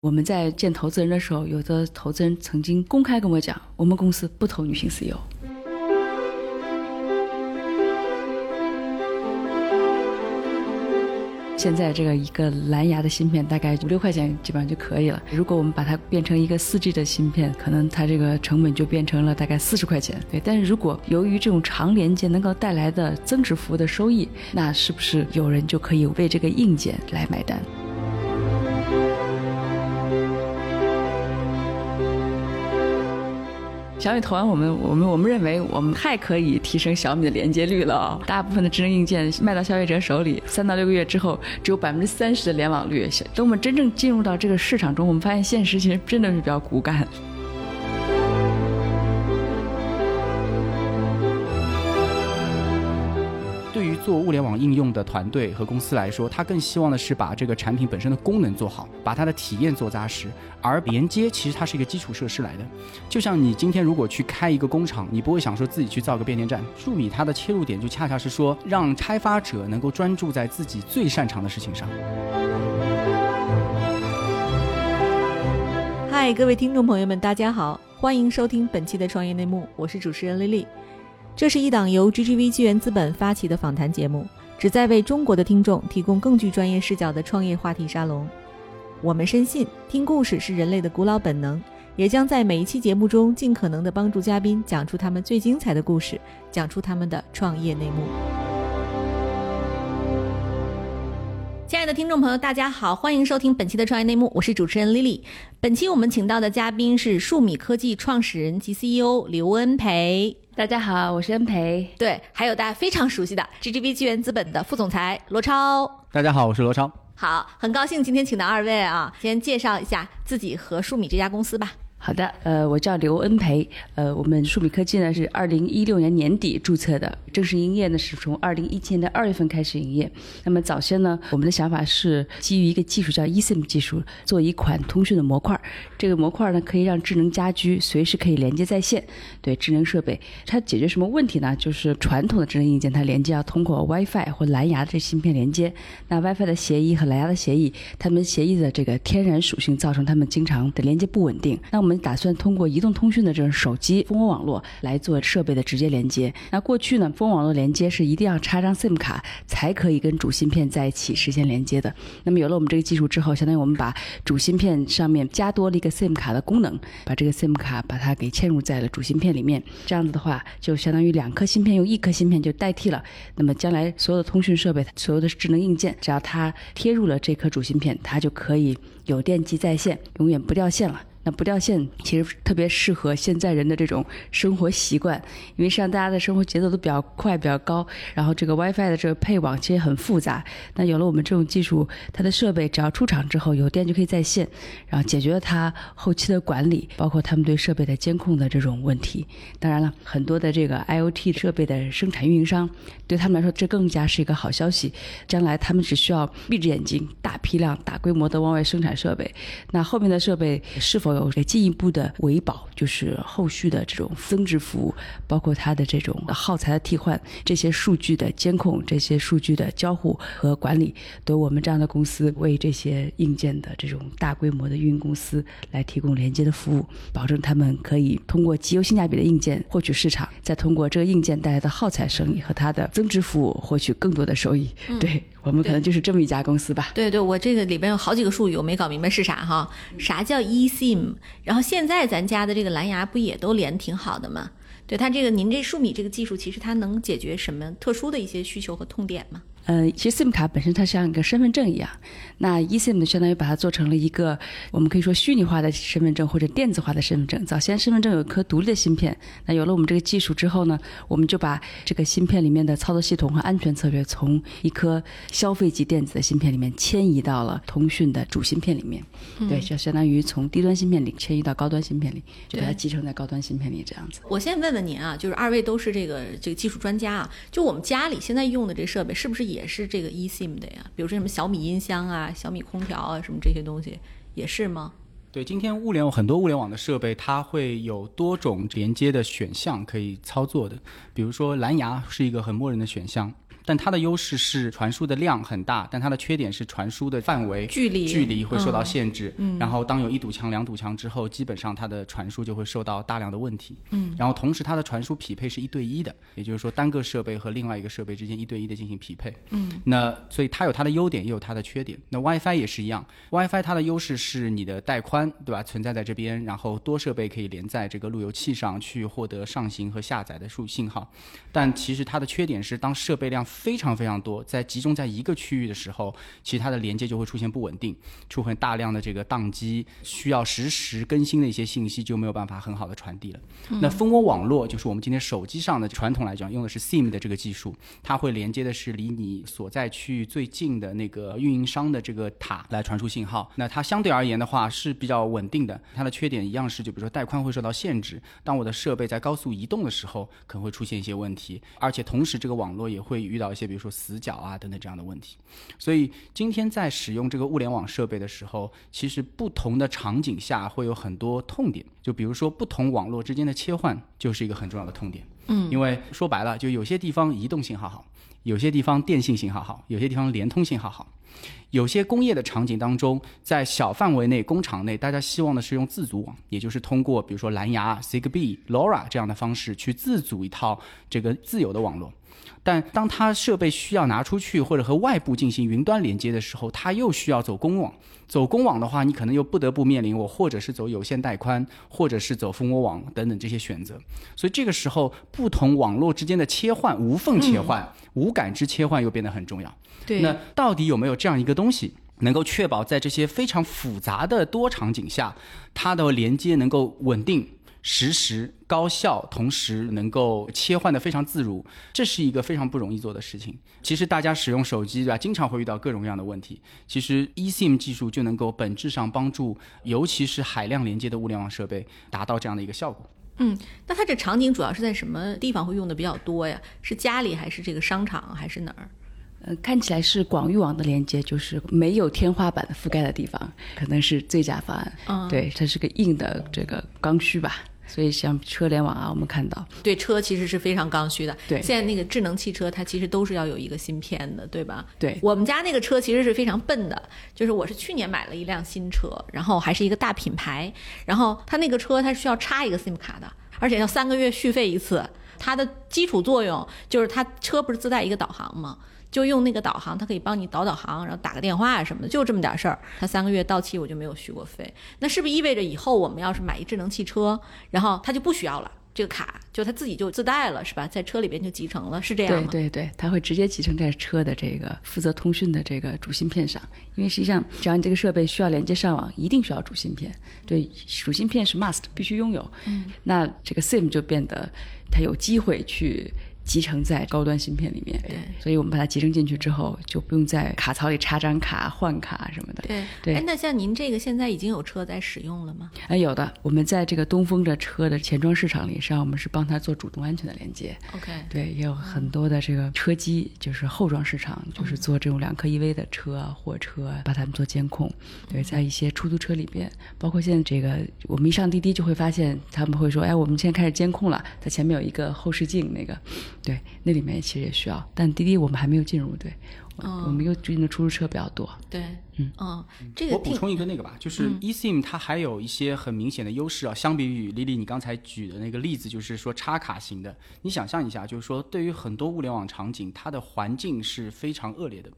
我们在见投资人的时候，有的投资人曾经公开跟我讲，我们公司不投女性 CEO。现在这个一个蓝牙的芯片大概五六块钱基本上就可以了。如果我们把它变成一个四 G 的芯片，可能它这个成本就变成了大概四十块钱。对，但是如果由于这种长连接能够带来的增值服务的收益，那是不是有人就可以为这个硬件来买单？小米投完我们，我们我们认为我们太可以提升小米的连接率了。大部分的智能硬件卖到消费者手里，三到六个月之后，只有百分之三十的联网率。等我们真正进入到这个市场中，我们发现现实其实真的是比较骨感。做物联网应用的团队和公司来说，他更希望的是把这个产品本身的功能做好，把它的体验做扎实。而连接其实它是一个基础设施来的，就像你今天如果去开一个工厂，你不会想说自己去造个变电站。数米它的切入点就恰恰是说，让开发者能够专注在自己最擅长的事情上。嗨，各位听众朋友们，大家好，欢迎收听本期的创业内幕，我是主持人丽丽。这是一档由 GGV 纪元资本发起的访谈节目，旨在为中国的听众提供更具专业视角的创业话题沙龙。我们深信，听故事是人类的古老本能，也将在每一期节目中尽可能的帮助嘉宾讲出他们最精彩的故事，讲出他们的创业内幕。亲爱的听众朋友，大家好，欢迎收听本期的创业内幕，我是主持人 Lily。本期我们请到的嘉宾是数米科技创始人及 CEO 刘恩培。大家好，我是恩培。对，还有大家非常熟悉的 GGB 纪元资本的副总裁罗超。大家好，我是罗超。好，很高兴今天请到二位啊，先介绍一下自己和数米这家公司吧。好的，呃，我叫刘恩培，呃，我们数米科技呢是二零一六年年底注册的，正式营业呢是从二零一七年的二月份开始营业。那么早先呢，我们的想法是基于一个技术叫 eSIM 技术，做一款通讯的模块。这个模块呢可以让智能家居随时可以连接在线，对智能设备，它解决什么问题呢？就是传统的智能硬件它连接要通过 WiFi 或蓝牙的这芯片连接，那 WiFi 的协议和蓝牙的协议，它们协议的这个天然属性造成它们经常的连接不稳定。那我们我们打算通过移动通讯的这种手机蜂窝网络来做设备的直接连接。那过去呢，蜂窝网络连接是一定要插张 SIM 卡才可以跟主芯片在一起实现连接的。那么有了我们这个技术之后，相当于我们把主芯片上面加多了一个 SIM 卡的功能，把这个 SIM 卡把它给嵌入在了主芯片里面。这样子的话，就相当于两颗芯片用一颗芯片就代替了。那么将来所有的通讯设备、所有的智能硬件，只要它贴入了这颗主芯片，它就可以有电机在线，永远不掉线了。不掉线其实特别适合现在人的这种生活习惯，因为实际上大家的生活节奏都比较快、比较高，然后这个 WiFi 的这个配网其实很复杂。那有了我们这种技术，它的设备只要出厂之后有电就可以在线，然后解决了它后期的管理，包括他们对设备的监控的这种问题。当然了，很多的这个 IoT 设备的生产运营商，对他们来说这更加是一个好消息。将来他们只需要闭着眼睛，大批量、大规模的往外生产设备，那后面的设备是否有？有进一步的维保，就是后续的这种增值服务，包括它的这种耗材的替换，这些数据的监控，这些数据的交互和管理，都我们这样的公司为这些硬件的这种大规模的运营公司来提供连接的服务，保证他们可以通过极优性价比的硬件获取市场，再通过这个硬件带来的耗材生意和它的增值服务获取更多的收益。对。我们可能就是这么一家公司吧。对对，我这个里边有好几个术语，我没搞明白是啥哈？啥叫 eSIM？然后现在咱家的这个蓝牙不也都连挺好的吗？对它这个，您这数米这个技术，其实它能解决什么特殊的一些需求和痛点吗？呃，其实 SIM 卡本身它像一个身份证一样，那 eSIM 相当于把它做成了一个我们可以说虚拟化的身份证或者电子化的身份证。早先身份证有一颗独立的芯片，那有了我们这个技术之后呢，我们就把这个芯片里面的操作系统和安全策略从一颗消费级电子的芯片里面迁移到了通讯的主芯片里面。对，就相当于从低端芯片里迁移到高端芯片里，就把它集成在高端芯片里这样子。我先问问您啊，就是二位都是这个这个技术专家啊，就我们家里现在用的这设备是不是也？也是这个 eSIM 的呀，比如说什么小米音箱啊、小米空调啊，什么这些东西也是吗？对，今天物联网很多物联网的设备，它会有多种连接的选项可以操作的。比如说蓝牙是一个很默认的选项，但它的优势是传输的量很大，但它的缺点是传输的范围、距离距离会受到嗯限制。嗯，然后当有一堵墙、两堵墙之后，基本上它的传输就会受到大量的问题。嗯，然后同时它的传输匹配是一对一的，也就是说单个设备和另外一个设备之间一对一的进行匹配。嗯，那所以它有它的优点，也有它的缺点。那 WiFi 也是一样，WiFi 它的优势是你的带宽，对吧？存在在这边，然后多设备可以连在这个路由器上去获得上行和下载的数信号。但其实它的缺点是，当设备量非常非常多，在集中在一个区域的时候，其实它的连接就会出现不稳定，出现大量的这个宕机，需要实时更新的一些信息就没有办法很好的传递了。那蜂窝网络就是我们今天手机上的传统来讲用的是 SIM 的这个技术，它会连接的是离你所在区域最近的那个运营商的这个塔来传输信号。那它相对而言的话是比较稳定的，它的缺点一样是就比如说带宽会受到限制，当我的设备在高速移动的时候可能会出现一些问题，而且同时这个网络也会遇到一些比如说死角啊等等这样的问题。所以今天在使用这个物联网设备的时候，其实不同的场景下会有很多痛点，就比如说不同网络之间的切换就是一个很重要的痛点。嗯，因为说白了，就有些地方移动信号好，有些地方电信信号好，有些地方联通信号好。有些工业的场景当中，在小范围内工厂内，大家希望的是用自组网，也就是通过比如说蓝牙、Zigbee、LoRa 这样的方式去自组一套这个自由的网络。但当它设备需要拿出去或者和外部进行云端连接的时候，它又需要走公网。走公网的话，你可能又不得不面临我或者是走有线带宽，或者是走蜂窝网等等这些选择。所以这个时候，不同网络之间的切换、无缝切换、无感知切换又变得很重要。对，那到底有没有这样一个东西，能够确保在这些非常复杂的多场景下，它的连接能够稳定、实时、高效，同时能够切换的非常自如？这是一个非常不容易做的事情。其实大家使用手机对吧，经常会遇到各种各样的问题。其实 eSIM 技术就能够本质上帮助，尤其是海量连接的物联网设备达到这样的一个效果。嗯，那它这场景主要是在什么地方会用的比较多呀？是家里还是这个商场还是哪儿？呃，看起来是广域网的连接，就是没有天花板覆盖的地方，可能是最佳方案。嗯对，它是个硬的这个刚需吧。所以像车联网啊，我们看到，对，车其实是非常刚需的。对现在那个智能汽车它其实都是要有一个芯片的，对吧？对我们家那个车其实是非常笨的，就是我是去年买了一辆新车，然后还是一个大品牌，然后它那个车它是需要插一个 SIM 卡的，而且要三个月续费一次。它的基础作用就是它车不是自带一个导航吗？就用那个导航，它可以帮你导导航，然后打个电话啊什么的，就这么点事儿。它三个月到期我就没有续过费，那是不是意味着以后我们要是买一智能汽车，然后它就不需要了？这个卡就它自己就自带了，是吧？在车里边就集成了，是这样对吗？对对，它会直接集成在车的这个负责通讯的这个主芯片上，因为实际上只要你这个设备需要连接上网，一定需要主芯片。对，主芯片是 must 必须拥有。嗯，那这个 SIM 就变得他有机会去。集成在高端芯片里面，对所以我们把它集成进去之后，就不用在卡槽里插张卡、换卡什么的。对对哎，那像您这个现在已经有车在使用了吗？哎，有的，我们在这个东风的车的前装市场里，实际上我们是帮它做主动安全的连接。OK，对，也有很多的这个车机，就是后装市场，就是做这种两颗 EV 的车啊、货车啊，把它们做监控。对，在一些出租车里边，包括现在这个，我们一上滴滴就会发现，他们会说，哎，我们现在开始监控了，它前面有一个后视镜，那个，对，那里面其实也需要，但滴滴我们还没有进入，对，我们又最近的出租车比较多。对，嗯嗯，这个我补充一个那个吧，就是 eSIM 它还有一些很明显的优势啊，相比于丽丽你刚才举的那个例子，就是说插卡型的，你想象一下，就是说对于很多物联网场景，它的环境是非常恶劣的。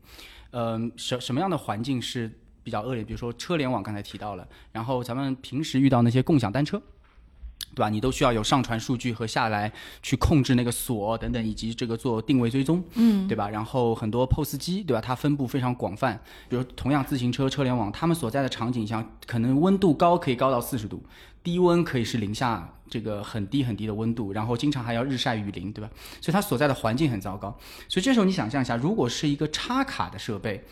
嗯、什什么样的环境是比较恶劣？比如说车联网，刚才提到了，然后咱们平时遇到那些共享单车。对吧？你都需要有上传数据和下来去控制那个锁等等，以及这个做定位追踪，嗯，对吧？然后很多 POS 机，对吧？它分布非常广泛，比如同样自行车车联网，他们所在的场景下，可能温度高可以高到四十度，低温可以是零下这个很低很低的温度，然后经常还要日晒雨淋，对吧？所以它所在的环境很糟糕。所以这时候你想象一下，如果是一个插卡的设备，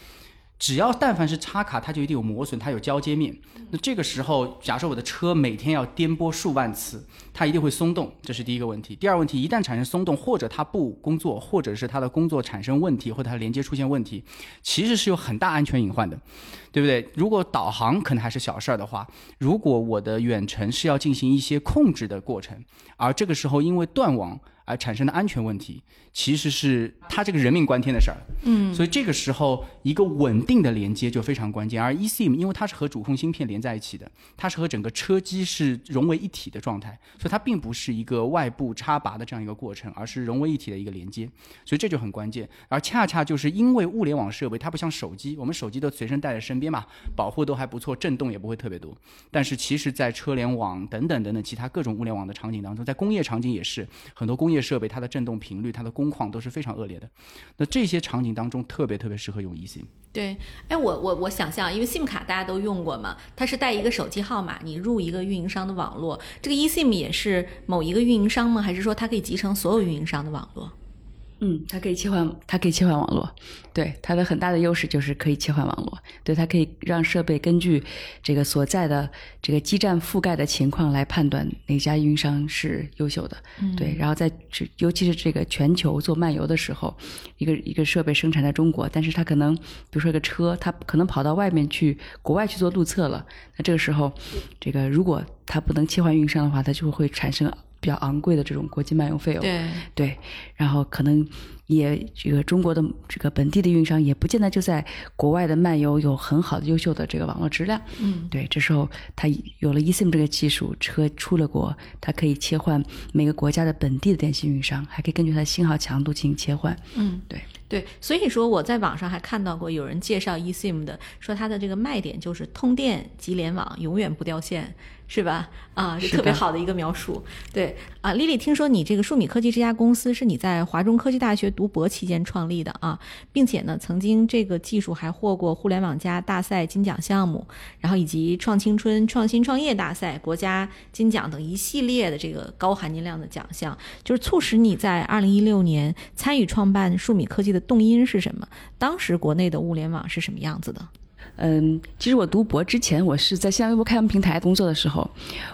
只要但凡是插卡，它就一定有磨损，它有交接面。那这个时候，假设我的车每天要颠簸数万次，它一定会松动，这是第一个问题。第二问题，一旦产生松动，或者它不工作，或者是它的工作产生问题，或者它连接出现问题，其实是有很大安全隐患的，对不对？如果导航可能还是小事儿的话，如果我的远程是要进行一些控制的过程，而这个时候因为断网。而产生的安全问题，其实是它这个人命关天的事儿。嗯，所以这个时候一个稳定的连接就非常关键。而 eSIM 因为它是和主控芯片连在一起的，它是和整个车机是融为一体的状态，所以它并不是一个外部插拔的这样一个过程，而是融为一体的一个连接。所以这就很关键。而恰恰就是因为物联网设备它不像手机，我们手机都随身带在身边嘛，保护都还不错，震动也不会特别多。但是其实，在车联网等等等等其他各种物联网的场景当中，在工业场景也是很多工业设备，它的振动频率、它的工况都是非常恶劣的。那这些场景当中，特别特别适合用 eSIM。对，哎，我我我想象，因为 SIM 卡大家都用过嘛，它是带一个手机号码，你入一个运营商的网络。这个 eSIM 也是某一个运营商吗？还是说它可以集成所有运营商的网络？嗯，它可以切换，它可以切换网络。对，它的很大的优势就是可以切换网络。对，它可以让设备根据这个所在的这个基站覆盖的情况来判断哪家运营商是优秀的。对，然后在这，尤其是这个全球做漫游的时候，一个一个设备生产在中国，但是它可能，比如说一个车，它可能跑到外面去国外去做路测了。那这个时候，这个如果它不能切换运营商的话，它就会产生。比较昂贵的这种国际漫游费用，对。对，然后可能也这个中国的这个本地的运营商也不见得就在国外的漫游有很好的优秀的这个网络质量，嗯，对，这时候它有了 eSIM 这个技术，车出了国，它可以切换每个国家的本地的电信运营商，还可以根据它的信号强度进行切换，嗯，对。对，所以说我在网上还看到过有人介绍 eSIM 的，说它的这个卖点就是通电即联网，永远不掉线。是吧？啊，是特别好的一个描述。对啊，丽丽，听说你这个数米科技这家公司是你在华中科技大学读博期间创立的啊，并且呢，曾经这个技术还获过互联网加大赛金奖项目，然后以及创青春创新创业大赛国家金奖等一系列的这个高含金量的奖项，就是促使你在二零一六年参与创办数米科技的动因是什么？当时国内的物联网是什么样子的？嗯，其实我读博之前，我是在新浪微博开放平台工作的时候，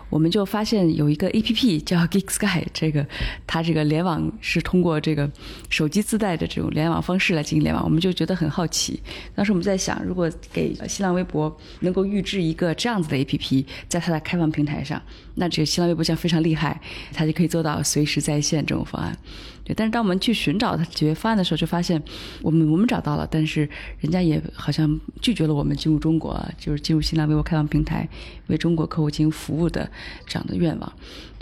我们就发现有一个 A P P 叫 Geek Sky，这个它这个联网是通过这个手机自带的这种联网方式来进行联网，我们就觉得很好奇。当时我们在想，如果给新浪微博能够预制一个这样子的 A P P，在它的开放平台上，那这个新浪微博将非常厉害，它就可以做到随时在线这种方案。对，但是当我们去寻找解决方案的时候，就发现我们我们找到了，但是人家也好像拒绝了我们进入中国，就是进入新浪微博开放平台为中国客户进行服务的这样的愿望。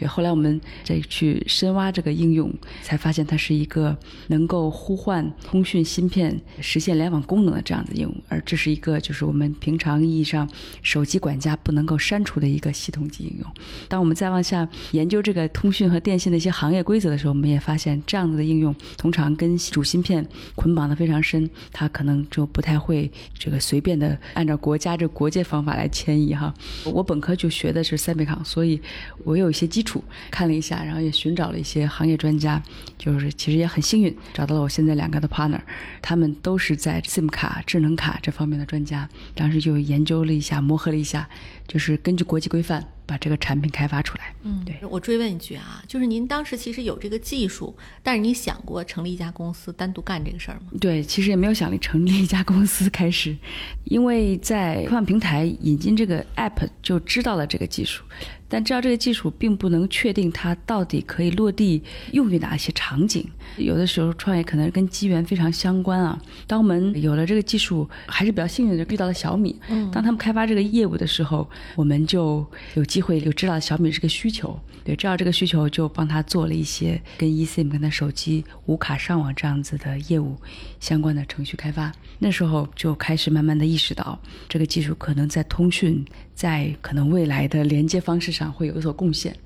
后来我们再去深挖这个应用，才发现它是一个能够呼唤通讯芯片实现联网功能的这样的应用，而这是一个就是我们平常意义上手机管家不能够删除的一个系统级应用。当我们再往下研究这个通讯和电信的一些行业规则的时候，我们也发现。这样子的应用通常跟主芯片捆绑的非常深，它可能就不太会这个随便的按照国家这国界方法来迁移哈。我本科就学的是赛美康，所以我有一些基础，看了一下，然后也寻找了一些行业专家，就是其实也很幸运找到了我现在两个的 partner，他们都是在 SIM 卡、智能卡这方面的专家，当时就研究了一下，磨合了一下，就是根据国际规范。把这个产品开发出来。嗯，对我追问一句啊，就是您当时其实有这个技术，但是你想过成立一家公司单独干这个事儿吗？对，其实也没有想成立一家公司开始，因为在科幻平台引进这个 app 就知道了这个技术。但知道这个技术并不能确定它到底可以落地用于哪些场景。有的时候创业可能跟机缘非常相关啊。当我们有了这个技术，还是比较幸运的遇到了小米。嗯。当他们开发这个业务的时候，我们就有机会就知道小米这个需求。对，知道这个需求就帮他做了一些跟 eSIM、跟他手机无卡上网这样子的业务相关的程序开发。那时候就开始慢慢的意识到，这个技术可能在通讯。在可能未来的连接方式上会有所贡献。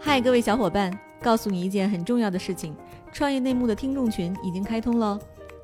嗨，各位小伙伴，告诉你一件很重要的事情：创业内幕的听众群已经开通喽！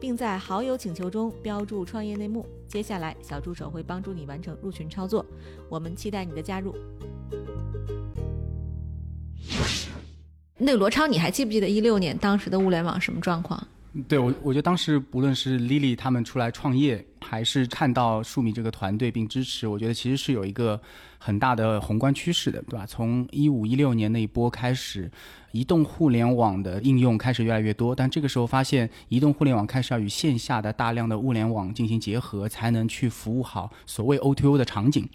并在好友请求中标注“创业内幕”。接下来，小助手会帮助你完成入群操作。我们期待你的加入。那个罗超，你还记不记得一六年当时的物联网什么状况？对我，我觉得当时不论是 Lily 他们出来创业，还是看到数米这个团队并支持，我觉得其实是有一个很大的宏观趋势的，对吧？从一五一六年那一波开始，移动互联网的应用开始越来越多，但这个时候发现，移动互联网开始要与线下的大量的物联网进行结合，才能去服务好所谓 O2O 的场景，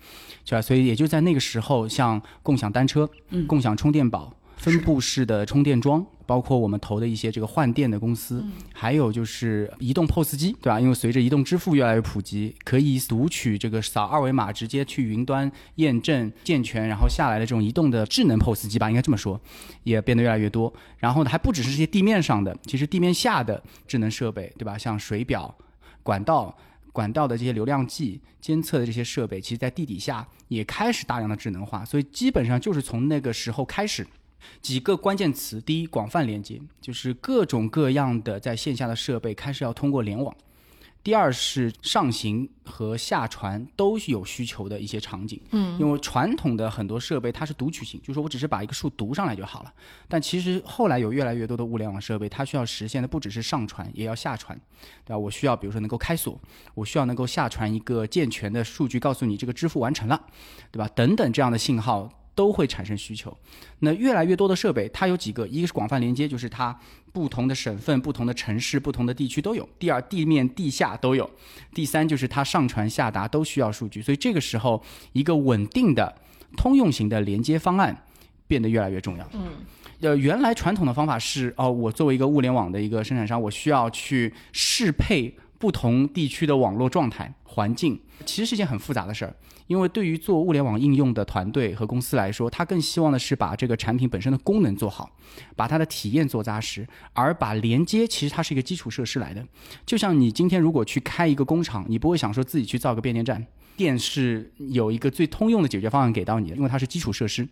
是吧？所以也就在那个时候，像共享单车、共享充电宝。分布式的充电桩，包括我们投的一些这个换电的公司，还有就是移动 POS 机，对吧？因为随着移动支付越来越普及，可以读取这个扫二维码直接去云端验证健全，然后下来的这种移动的智能 POS 机吧，应该这么说，也变得越来越多。然后呢，还不只是这些地面上的，其实地面下的智能设备，对吧？像水表、管道、管道的这些流量计监测的这些设备，其实在地底下也开始大量的智能化。所以基本上就是从那个时候开始。几个关键词：第一，广泛连接，就是各种各样的在线下的设备开始要通过联网；第二是上行和下传都有需求的一些场景。嗯，因为传统的很多设备它是读取型，就是说我只是把一个数读上来就好了。但其实后来有越来越多的物联网设备，它需要实现的不只是上传，也要下传，对吧？我需要比如说能够开锁，我需要能够下传一个健全的数据，告诉你这个支付完成了，对吧？等等这样的信号。都会产生需求，那越来越多的设备，它有几个，一个是广泛连接，就是它不同的省份、不同的城市、不同的地区都有；第二，地面、地下都有；第三，就是它上传下达都需要数据，所以这个时候，一个稳定的、通用型的连接方案变得越来越重要。嗯，呃，原来传统的方法是，哦，我作为一个物联网的一个生产商，我需要去适配不同地区的网络状态环境，其实是一件很复杂的事儿。因为对于做物联网应用的团队和公司来说，他更希望的是把这个产品本身的功能做好，把它的体验做扎实，而把连接其实它是一个基础设施来的。就像你今天如果去开一个工厂，你不会想说自己去造个变电站，电是有一个最通用的解决方案给到你的，因为它是基础设施。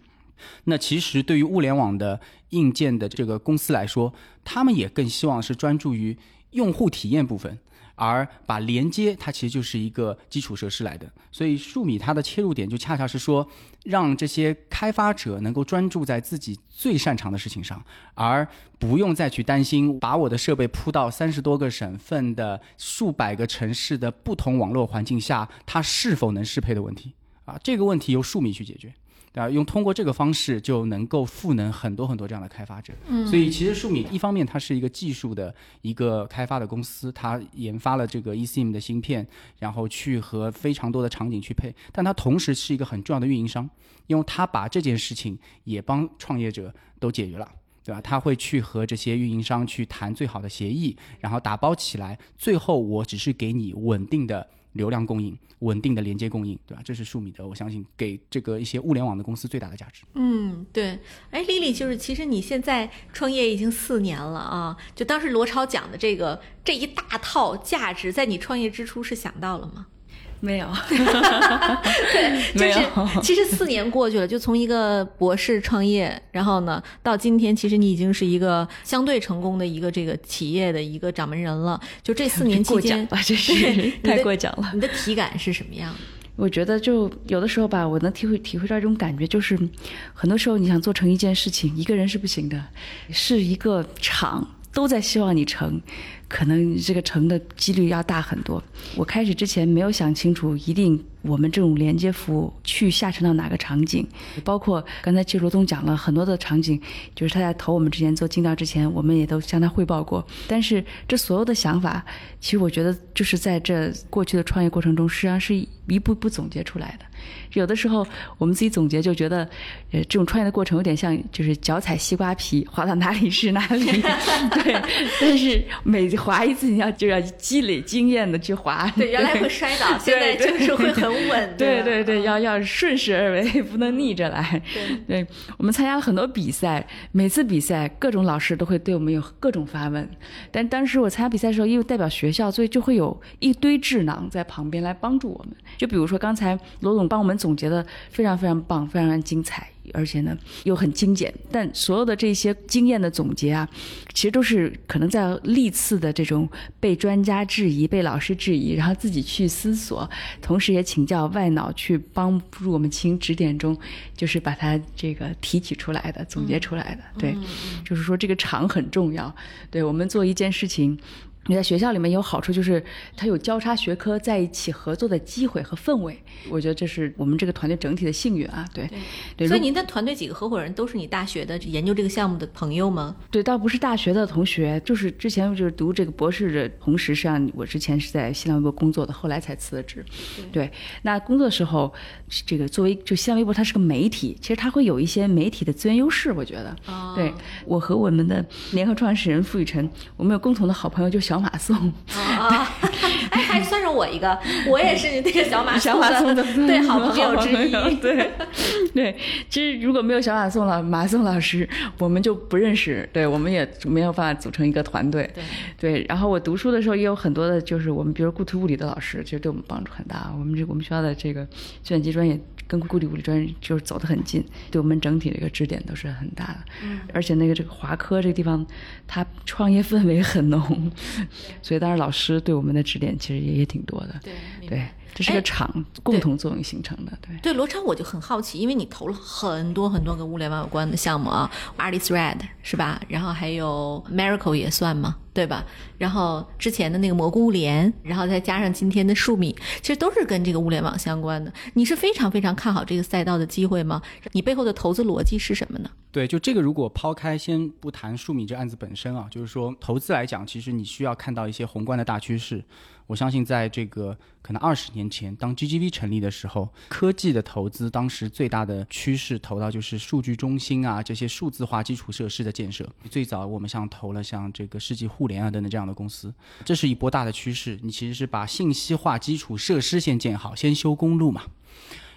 那其实对于物联网的硬件的这个公司来说，他们也更希望是专注于用户体验部分。而把连接，它其实就是一个基础设施来的，所以数米它的切入点就恰恰是说，让这些开发者能够专注在自己最擅长的事情上，而不用再去担心把我的设备铺到三十多个省份的数百个城市的不同网络环境下，它是否能适配的问题啊，这个问题由数米去解决。啊，用通过这个方式就能够赋能很多很多这样的开发者。嗯，所以其实数米一方面它是一个技术的一个开发的公司，它研发了这个 eSIM 的芯片，然后去和非常多的场景去配，但它同时是一个很重要的运营商，因为它把这件事情也帮创业者都解决了，对吧？他会去和这些运营商去谈最好的协议，然后打包起来，最后我只是给你稳定的。流量供应、稳定的连接供应，对吧？这是数米的，我相信给这个一些物联网的公司最大的价值。嗯，对。哎丽丽就是其实你现在创业已经四年了啊，就当时罗超讲的这个这一大套价值，在你创业之初是想到了吗？没有，对，就是其实四年过去了，就从一个博士创业，然后呢，到今天，其实你已经是一个相对成功的一个这个企业的一个掌门人了。就这四年期间，吧，这是 太过奖了。你的体感是什么样的？我觉得就有的时候吧，我能体会体会到一种感觉，就是很多时候你想做成一件事情，一个人是不行的，是一个厂都在希望你成。可能这个成的几率要大很多。我开始之前没有想清楚，一定我们这种连接服务去下沉到哪个场景，包括刚才季如东讲了很多的场景，就是他在投我们之前做尽调之前，我们也都向他汇报过。但是这所有的想法，其实我觉得就是在这过去的创业过程中，实际上是一步步总结出来的。有的时候我们自己总结就觉得，呃，这种创业的过程有点像就是脚踩西瓜皮，滑到哪里是哪里。对，但是每滑一次你要就要积累经验的去滑。对，原来会摔倒，现在就是会很稳。对对对，要要顺势而为，不能逆着来。对，我们参加了很多比赛，每次比赛各种老师都会对我们有各种发问。但当时我参加比赛的时候，因为代表学校，所以就会有一堆智囊在旁边来帮助我们。就比如说刚才罗总帮我们总结的非常非常棒，非常非常精彩。而且呢又很精简。但所有的这些经验的总结啊，其实都是可能在历次的这种被专家质疑、被老师质疑，然后自己去思索，同时也请教外脑去帮助我们请指点中，就是把它这个提取出来的、总结出来的。对，就是说这个场很重要。对我们做一件事情。你在学校里面有好处，就是它有交叉学科在一起合作的机会和氛围。我觉得这是我们这个团队整体的幸运啊。对，对。所以您的团队几个合伙人都是你大学的研究这个项目的朋友吗？对，倒不是大学的同学，就是之前就是读这个博士的同时，实际上我之前是在新浪微博工作的，后来才辞的职。对，那工作的时候，这个作为就新浪微博它是个媒体，其实它会有一些媒体的资源优势。我觉得，对我和我们的联合创始人付雨辰，我们有共同的好朋友，就小。小马送啊，哎，还算上我一个，我也是那个小马小马送的 对好朋友之一。对对，其实如果没有小马送老马送老师，我们就不认识，对我们也没有办法组成一个团队。对对，然后我读书的时候也有很多的，就是我们比如固体物理的老师，其实对我们帮助很大。我们这我们学校的这个计算机专业跟固体物理专业就是走得很近，对我们整体的一个支点都是很大的。嗯，而且那个这个华科这个地方，它创业氛围很浓。所以，当然，老师对我们的指点其实也也挺多的。对对，这是个场共同作用形成的。对对，罗昌，我就很好奇，因为你投了很多很多跟物联网有关的项目啊，ArtithRed 是吧？然后还有 Miracle 也算吗？对吧？然后之前的那个蘑菇物联，然后再加上今天的数米，其实都是跟这个物联网相关的。你是非常非常看好这个赛道的机会吗？你背后的投资逻辑是什么呢？对，就这个，如果抛开先不谈数米这案子本身啊，就是说投资来讲，其实你需要看到一些宏观的大趋势。我相信，在这个可能二十年前，当 GGV 成立的时候，科技的投资当时最大的趋势投到就是数据中心啊，这些数字化基础设施的建设。最早我们像投了像这个世纪互联啊等等这样的公司，这是一波大的趋势。你其实是把信息化基础设施先建好，先修公路嘛。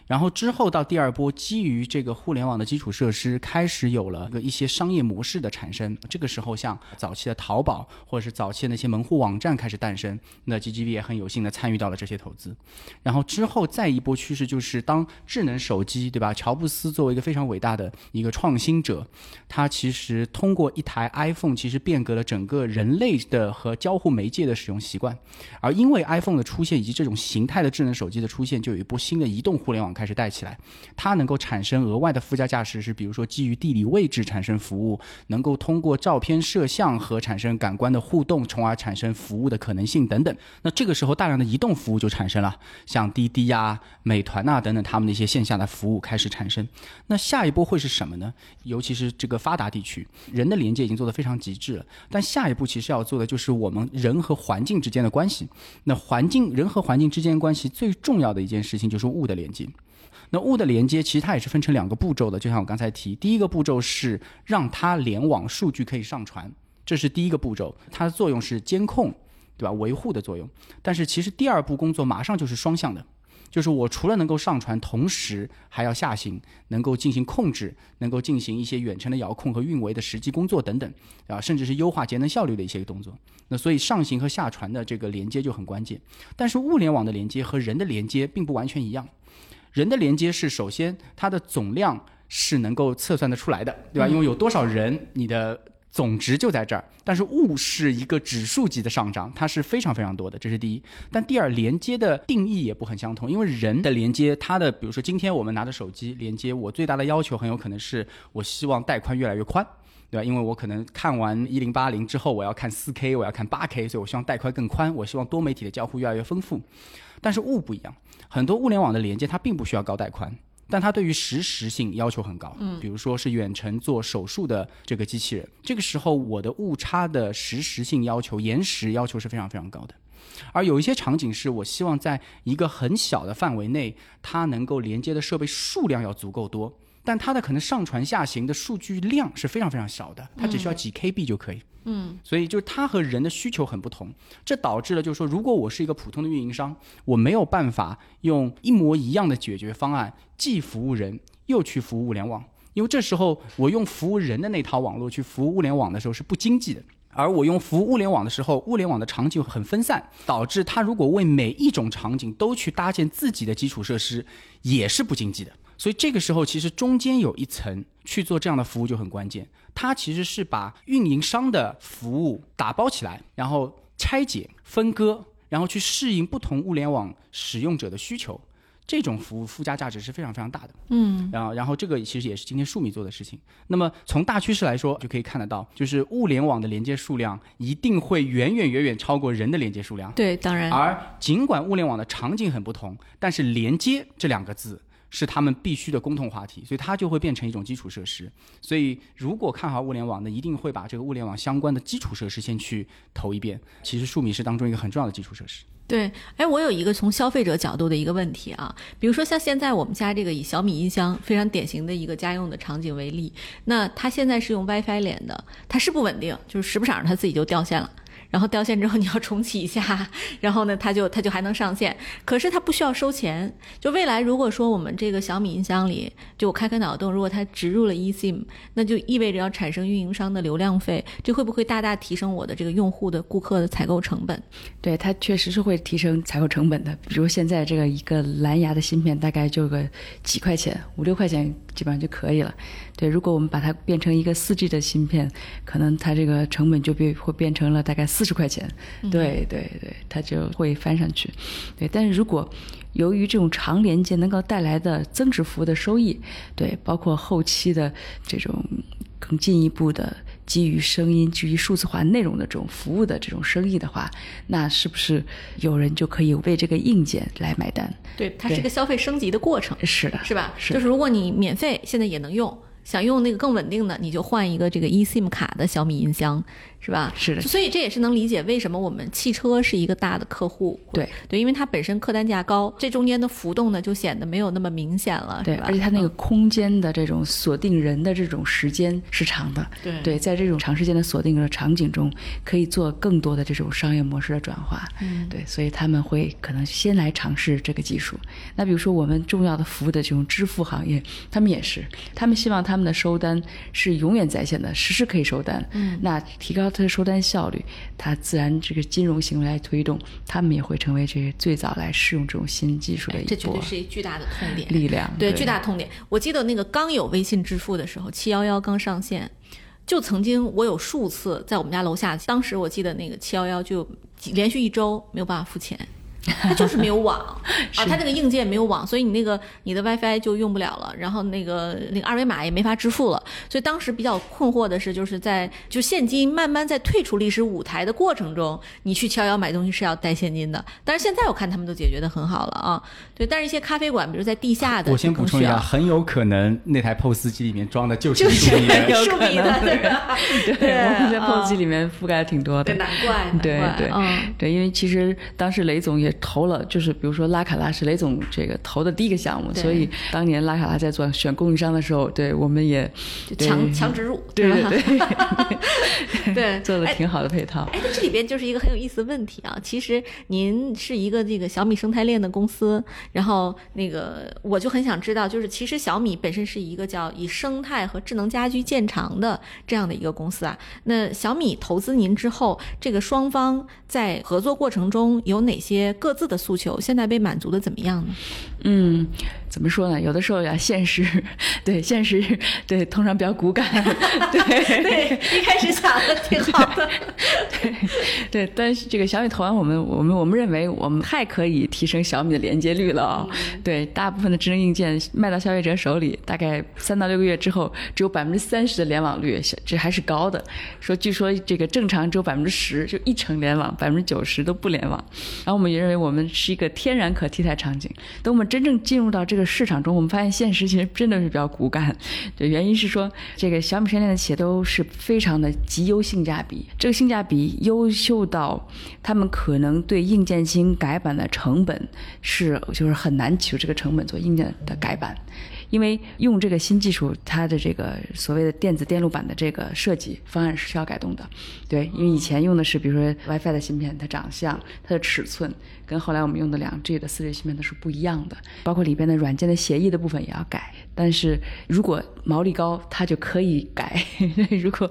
然后之后到第二波，基于这个互联网的基础设施，开始有了个一些商业模式的产生。这个时候，像早期的淘宝或者是早期的那些门户网站开始诞生，那 GGV 也很有幸的参与到了这些投资。然后之后再一波趋势就是，当智能手机，对吧？乔布斯作为一个非常伟大的一个创新者，他其实通过一台 iPhone，其实变革了整个人类的和交互媒介的使用习惯。而因为 iPhone 的出现以及这种形态的智能手机的出现，就有一波新的移动互联网。开始带起来，它能够产生额外的附加价值，是比如说基于地理位置产生服务，能够通过照片摄像和产生感官的互动，从而产生服务的可能性等等。那这个时候，大量的移动服务就产生了，像滴滴呀、美团呐等等，他们的一些线下的服务开始产生。那下一波会是什么呢？尤其是这个发达地区，人的连接已经做得非常极致了，但下一步其实要做的就是我们人和环境之间的关系。那环境人和环境之间关系最重要的一件事情就是物的连接。那物的连接其实它也是分成两个步骤的，就像我刚才提，第一个步骤是让它联网，数据可以上传，这是第一个步骤，它的作用是监控，对吧？维护的作用。但是其实第二步工作马上就是双向的，就是我除了能够上传，同时还要下行，能够进行控制，能够进行一些远程的遥控和运维的实际工作等等，啊，甚至是优化节能效率的一些动作。那所以上行和下传的这个连接就很关键。但是物联网的连接和人的连接并不完全一样。人的连接是首先它的总量是能够测算得出来的，对吧？因为有多少人，你的总值就在这儿。但是物是一个指数级的上涨，它是非常非常多的，这是第一。但第二，连接的定义也不很相同，因为人的连接，它的比如说今天我们拿着手机连接，我最大的要求很有可能是我希望带宽越来越宽，对吧？因为我可能看完一零八零之后，我要看四 K，我要看八 K，所以我希望带宽更宽，我希望多媒体的交互越来越丰富。但是物不一样。很多物联网的连接，它并不需要高带宽，但它对于实时性要求很高。嗯，比如说是远程做手术的这个机器人，这个时候我的误差的实时性要求、延时要求是非常非常高的。而有一些场景是我希望在一个很小的范围内，它能够连接的设备数量要足够多，但它的可能上传下行的数据量是非常非常少的，它只需要几 KB 就可以。嗯，所以就是它和人的需求很不同，这导致了就是说，如果我是一个普通的运营商，我没有办法用一模一样的解决方案，既服务人又去服务物联网，因为这时候我用服务人的那套网络去服务物联网的时候是不经济的，而我用服务物联网的时候，物联网的场景很分散，导致它如果为每一种场景都去搭建自己的基础设施，也是不经济的。所以这个时候其实中间有一层去做这样的服务就很关键，它其实是把运营商的服务打包起来，然后拆解分割，然后去适应不同物联网使用者的需求。这种服务附加价值是非常非常大的，嗯，然后然后这个其实也是今天数米做的事情。那么从大趋势来说，就可以看得到，就是物联网的连接数量一定会远远远远超过人的连接数量。对，当然，而尽管物联网的场景很不同，但是连接这两个字是他们必须的共同话题，所以它就会变成一种基础设施。所以如果看好物联网，那一定会把这个物联网相关的基础设施先去投一遍。其实数米是当中一个很重要的基础设施。对，哎，我有一个从消费者角度的一个问题啊，比如说像现在我们家这个以小米音箱非常典型的一个家用的场景为例，那它现在是用 WiFi 连的，它是不稳定，就是时不常它自己就掉线了。然后掉线之后你要重启一下，然后呢，它就它就还能上线，可是它不需要收钱。就未来如果说我们这个小米音箱里，就我开开脑洞，如果它植入了 eSIM，那就意味着要产生运营商的流量费，这会不会大大提升我的这个用户的顾客的采购成本？对，它确实是会提升采购成本的。比如现在这个一个蓝牙的芯片大概就个几块钱，五六块钱基本上就可以了。对，如果我们把它变成一个四 G 的芯片，可能它这个成本就变会变成了大概四十块钱。对对对，它就会翻上去。对，但是如果由于这种长连接能够带来的增值服务的收益，对，包括后期的这种更进一步的基于声音、基于数字化内容的这种服务的这种生意的话，那是不是有人就可以为这个硬件来买单？对，它是个消费升级的过程，是的，是吧？是就是如果你免费现在也能用。想用那个更稳定的，你就换一个这个 eSIM 卡的小米音箱，是吧？是的。所以这也是能理解为什么我们汽车是一个大的客户。对对，因为它本身客单价高，这中间的浮动呢就显得没有那么明显了，对。而且它那个空间的这种锁定人的这种时间是长的，对对，在这种长时间的锁定的场景中，可以做更多的这种商业模式的转化。嗯，对，所以他们会可能先来尝试这个技术。那比如说我们重要的服务的这种支付行业，他们也是，他们希望他们的收单。是永远在线的，实时可以收单。嗯，那提高它的收单效率，它自然这个金融行为来推动，他们也会成为这个最早来试用这种新技术的一这绝对是一巨大的痛点力量。对，巨大痛点。我记得那个刚有微信支付的时候，七幺幺刚上线，就曾经我有数次在我们家楼下，当时我记得那个七幺幺就连续一周没有办法付钱。它就是没有网 啊，它那个硬件没有网，所以你那个你的 WiFi 就用不了了，然后那个那个二维码也没法支付了。所以当时比较困惑的是，就是在就现金慢慢在退出历史舞台的过程中，你去七幺幺买东西是要带现金的。但是现在我看他们都解决的很好了啊，对。但是一些咖啡馆，比如在地下的，我先补充一下，很有可能那台 POS 机里面装的就是数米的，数米的，对，我们在 POS 机里面覆盖挺多的，难怪，对对，嗯，对，因为其实当时雷总也。投了，就是比如说拉卡拉是雷总这个投的第一个项目，所以当年拉卡拉在做选供应商的时候，对我们也强强植入，对对 对，对，做了挺好的配套。哎，那这里边就是一个很有意思的问题啊。其实您是一个这个小米生态链的公司，然后那个我就很想知道，就是其实小米本身是一个叫以生态和智能家居见长的这样的一个公司啊。那小米投资您之后，这个双方在合作过程中有哪些各自的诉求？现在被满足的怎么样呢？嗯。怎么说呢？有的时候呀，现实，对现实，对通常比较骨感，对对，一开始想的挺好的，对对，但是这个小米投完我们，我们我们认为我们太可以提升小米的连接率了啊。对，大部分的智能硬件卖到消费者手里，大概三到六个月之后，只有百分之三十的联网率，这还是高的。说据说这个正常只有百分之十，就一成联网，百分之九十都不联网。然后我们也认为我们是一个天然可替代场景。等我们真真正进入到这个市场中，我们发现现实其实真的是比较骨感。对，原因是说这个小米生态链的企业都是非常的极优性价比，这个性价比优秀到他们可能对硬件进行改版的成本是就是很难取这个成本做硬件的改版。因为用这个新技术，它的这个所谓的电子电路板的这个设计方案是需要改动的，对，因为以前用的是比如说 WiFi 的芯片，它长相、它的尺寸跟后来我们用的两 G 的四 G 芯片都是不一样的，包括里边的软件的协议的部分也要改。但是如果毛利高，它就可以改；如果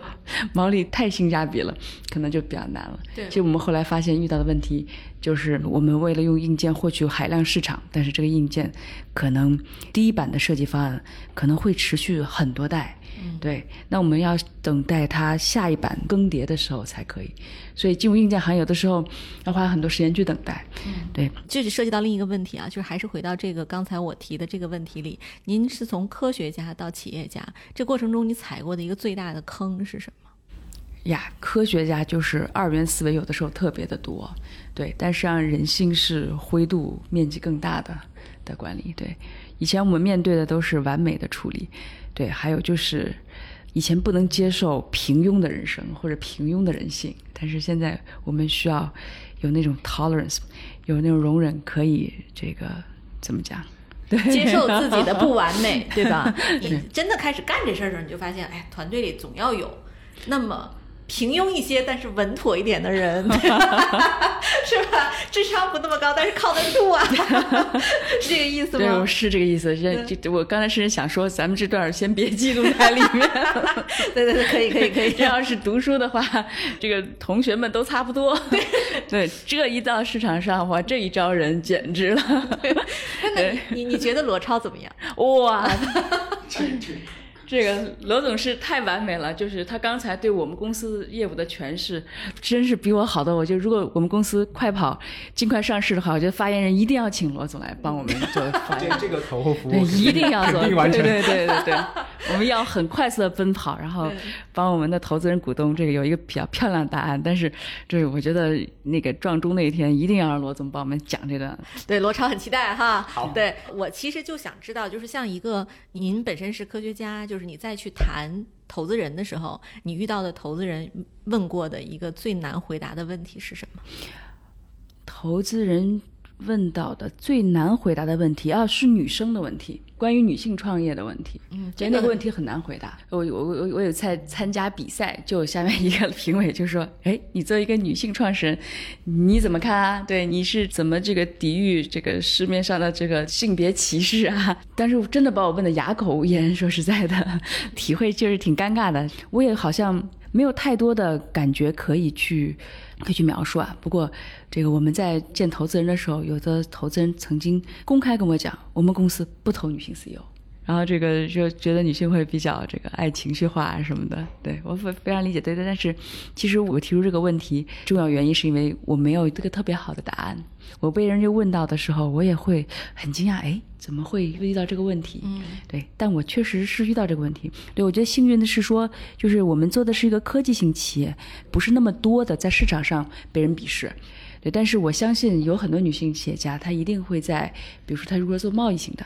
毛利太性价比了，可能就比较难了。对其实我们后来发现遇到的问题就是，我们为了用硬件获取海量市场，但是这个硬件可能第一版的设计方案可能会持续很多代。对，那我们要等待它下一版更迭的时候才可以。所以进入硬件行业有的时候要花很多时间去等待。对，这就涉及到另一个问题啊，就是还是回到这个刚才我提的这个问题里，您是从科学家到企业家，这过程中你踩过的一个最大的坑是什么？呀，科学家就是二元思维，有的时候特别的多，对，但实际上人性是灰度面积更大的的管理，对。以前我们面对的都是完美的处理，对，还有就是以前不能接受平庸的人生或者平庸的人性，但是现在我们需要有那种 tolerance，有那种容忍，可以这个怎么讲？对，接受自己的不完美，对吧？你真的开始干这事儿的时候，你就发现，哎，团队里总要有那么平庸一些，但是稳妥一点的人，是吧？智商不那么高，但是靠得住啊，是这个意思对，吗我？是这个意思。这这，我刚才是想说，咱们这段先别记录在里面。对对对，可以可以可以。这要是读书的话，这个同学们都差不多。对，这一到市场上，哇，这一招人简直了，那你你你觉得罗超怎么样？哇！这个罗总是太完美了，就是他刚才对我们公司业务的诠释，真是比我好的。我觉得如果我们公司快跑尽快上市的话，我觉得发言人一定要请罗总来帮我们做 发言。这个投后服务，一定要做，完成。对对对对对，我们要很快速的奔跑，然后帮我们的投资人、股东这个有一个比较漂亮的答案。但是，就是我觉得那个撞钟那一天，一定要让罗总帮我们讲这段。对，罗超很期待哈。好对我其实就想知道，就是像一个您本身是科学家，就就是你再去谈投资人的时候，你遇到的投资人问过的一个最难回答的问题是什么？投资人问到的最难回答的问题啊，是女生的问题，关于女性创业的问题。嗯，觉得那个问题很难回答。我我我我有在参加比赛，就下面一个评委就说：“哎，你作为一个女性创始人，你怎么看啊？对，你是怎么这个抵御这个市面上的这个性别歧视啊？” 但是真的把我问的哑口无 言。说实在的，体会就是挺尴尬的。我也好像没有太多的感觉可以去可以去描述啊。不过这个我们在见投资人的时候，有的投资人曾经公开跟我讲，我们公司不投女性 CEO。然后这个就觉得女性会比较这个爱情绪化啊什么的，对我非非常理解，对对。但是其实我提出这个问题，重要原因是因为我没有一个特别好的答案。我被人家问到的时候，我也会很惊讶，哎，怎么会遇到这个问题？嗯，对，但我确实是遇到这个问题。对我觉得幸运的是说，就是我们做的是一个科技型企业，不是那么多的在市场上被人鄙视。对，但是我相信有很多女性企业家，她一定会在，比如说她如果做贸易型的，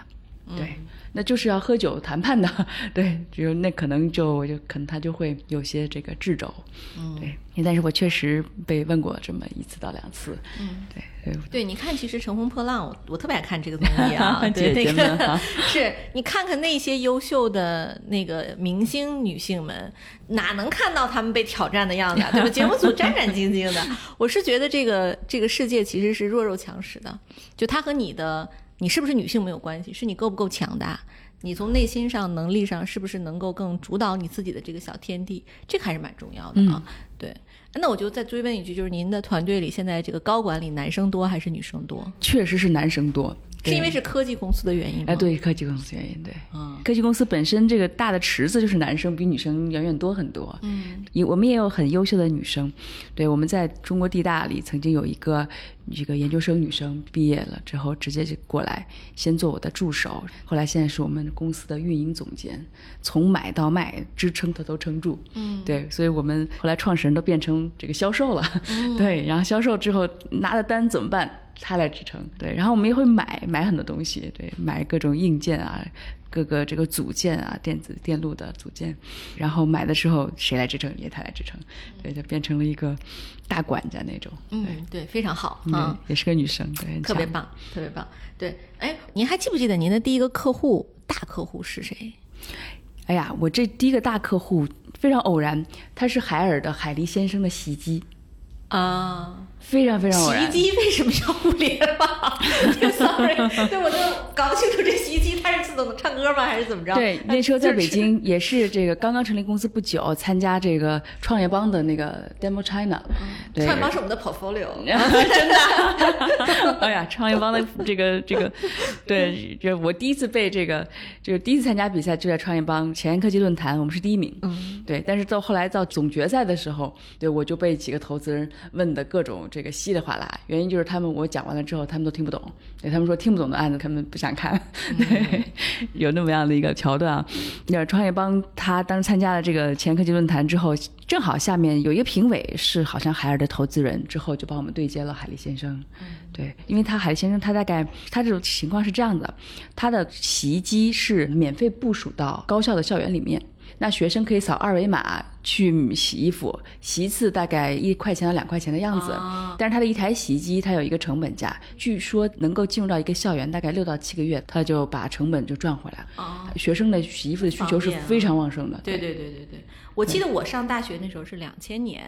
对，那就是要喝酒谈判的，对，只有那可能就我就可能他就会有些这个掣肘，嗯对，但是我确实被问过这么一次到两次，嗯，对，对对，你看，其实《乘风破浪》，我我特别爱看这个综艺啊，对，那个 是你看看那些优秀的那个明星女性们，哪能看到她们被挑战的样子啊？对吧？节目组战战兢兢的。我是觉得这个这个世界其实是弱肉强食的，就它和你的你是不是女性没有关系，是你够不够强大。你从内心上、能力上，是不是能够更主导你自己的这个小天地？这个还是蛮重要的啊。对，那我就再追问一句，就是您的团队里现在这个高管里，男生多还是女生多？确实是男生多，是因为是科技公司的原因吗？哎，，对科技公司原因，对，嗯。科技公司本身这个大的池子就是男生比女生远远多很多，嗯。也我们也有很优秀的女生，对，我们在中国地大里曾经有一个一个研究生女生毕业了之后，直接就过来先做我的助手，后来现在是我们公司的运营总监，从买到卖支撑她都撑住，嗯，对，所以我们后来创始人都变成这个销售了，对，然后销售之后拿的单怎么办？他来支撑，对，然后我们也会买买很多东西，对，买各种硬件啊，各个这个组件啊，电子电路的组件，然后买的时候谁来支撑？也他来支撑，对，就变成了一个大管家那种，嗯，对，非常好对啊，，也是个女生，对，特别棒，特别棒。对，哎，您还记不记得您的第一个客户大客户是谁？哎呀，我这第一个大客户非常偶然，他是海尔的海狸先生的洗衣机，啊，非常非常偶然。洗衣机为什么要互联网？Sorry，对我都搞不清楚这洗衣机它是自动的唱歌吗，还是怎么着？对，那时候在北京也是这个刚刚成立公司不久，参加这个创业邦的那个 Demo China。对，创业邦是我们的 portfolio，真的。哎呀，创业邦的这个这个，对，就我第一次被这个，就是第一次参加比赛就在创业邦前沿科技论坛，我们是第一名。嗯，对。但是到后来到总决赛的时候，对我就被几个投资人问的各种这个稀里哗啦，原因就是他们我讲完了之后，他们都听不懂。对他们说听不懂的案子，他们不想看。对，有那么样的一个桥段啊。那创业邦他当时参加了这个前科技论坛之后，正好下面有一个评委是好像海尔的投资人，之后就帮我们对接了海利先生。对，因为他海利先生他大概他这种情况是这样的，他的洗衣机是免费部署到高校的校园里面。那学生可以扫二维码去洗衣服，洗一次大概一块钱到两块钱的样子。但是它的一台洗衣机它有一个成本价，据说能够进入到一个校园大概六到七个月，它就把成本就赚回来了。学生的洗衣服的需求是非常旺盛的。对对对对对，我记得我上大学那时候是两千年，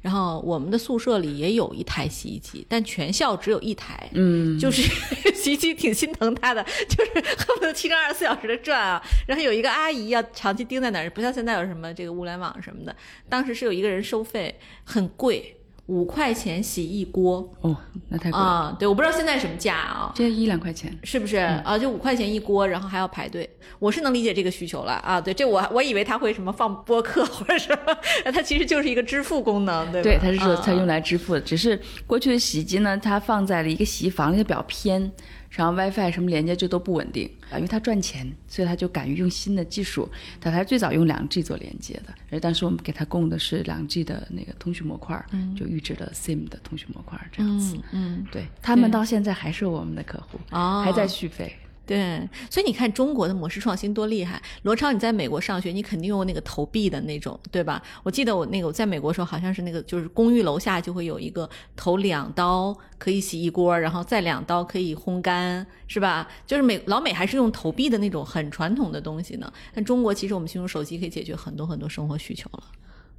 然后我们的宿舍里也有一台洗衣机，但全校只有一台。嗯，就是 洗衣机挺心疼它的，就是 恨不得七乘二十四小时的转啊。然后有一个阿姨要长期盯在那儿。不像现在有什么这个物联网什么的，当时是有一个人收费很贵，五块钱洗一锅哦，那太贵啊！对，我不知道现在什么价啊，现在一两块钱是不是啊？就五块钱一锅，然后还要排队，我是能理解这个需求了啊！对，这我我以为他会什么放播客 或者什么，它其实就是一个支付功能，对吧？对，它是说它用来支付的，只是过去的洗衣机呢，它放在了一个洗衣房里比较偏。然后 WiFi 什么连接就都不稳定啊，因为它赚钱，所以他就敢于用新的技术。他还最早用两 G 做连接的，而当时我们给他供的是两 G 的那个通讯模块，就预制的 SIM 的通讯模块这样子。嗯，对他们到现在还是我们的客户，还在续费。对，所以你看中国的模式创新多厉害。罗超，你在美国上学，你肯定用那个投币的那种，对吧？我记得我那个我在美国的时候，好像是那个就是公寓楼下就会有一个投两刀可以洗一锅，然后再两刀可以烘干，是吧？就是美老美还是用投币的那种很传统的东西呢。但中国其实我们用手机可以解决很多很多生活需求了。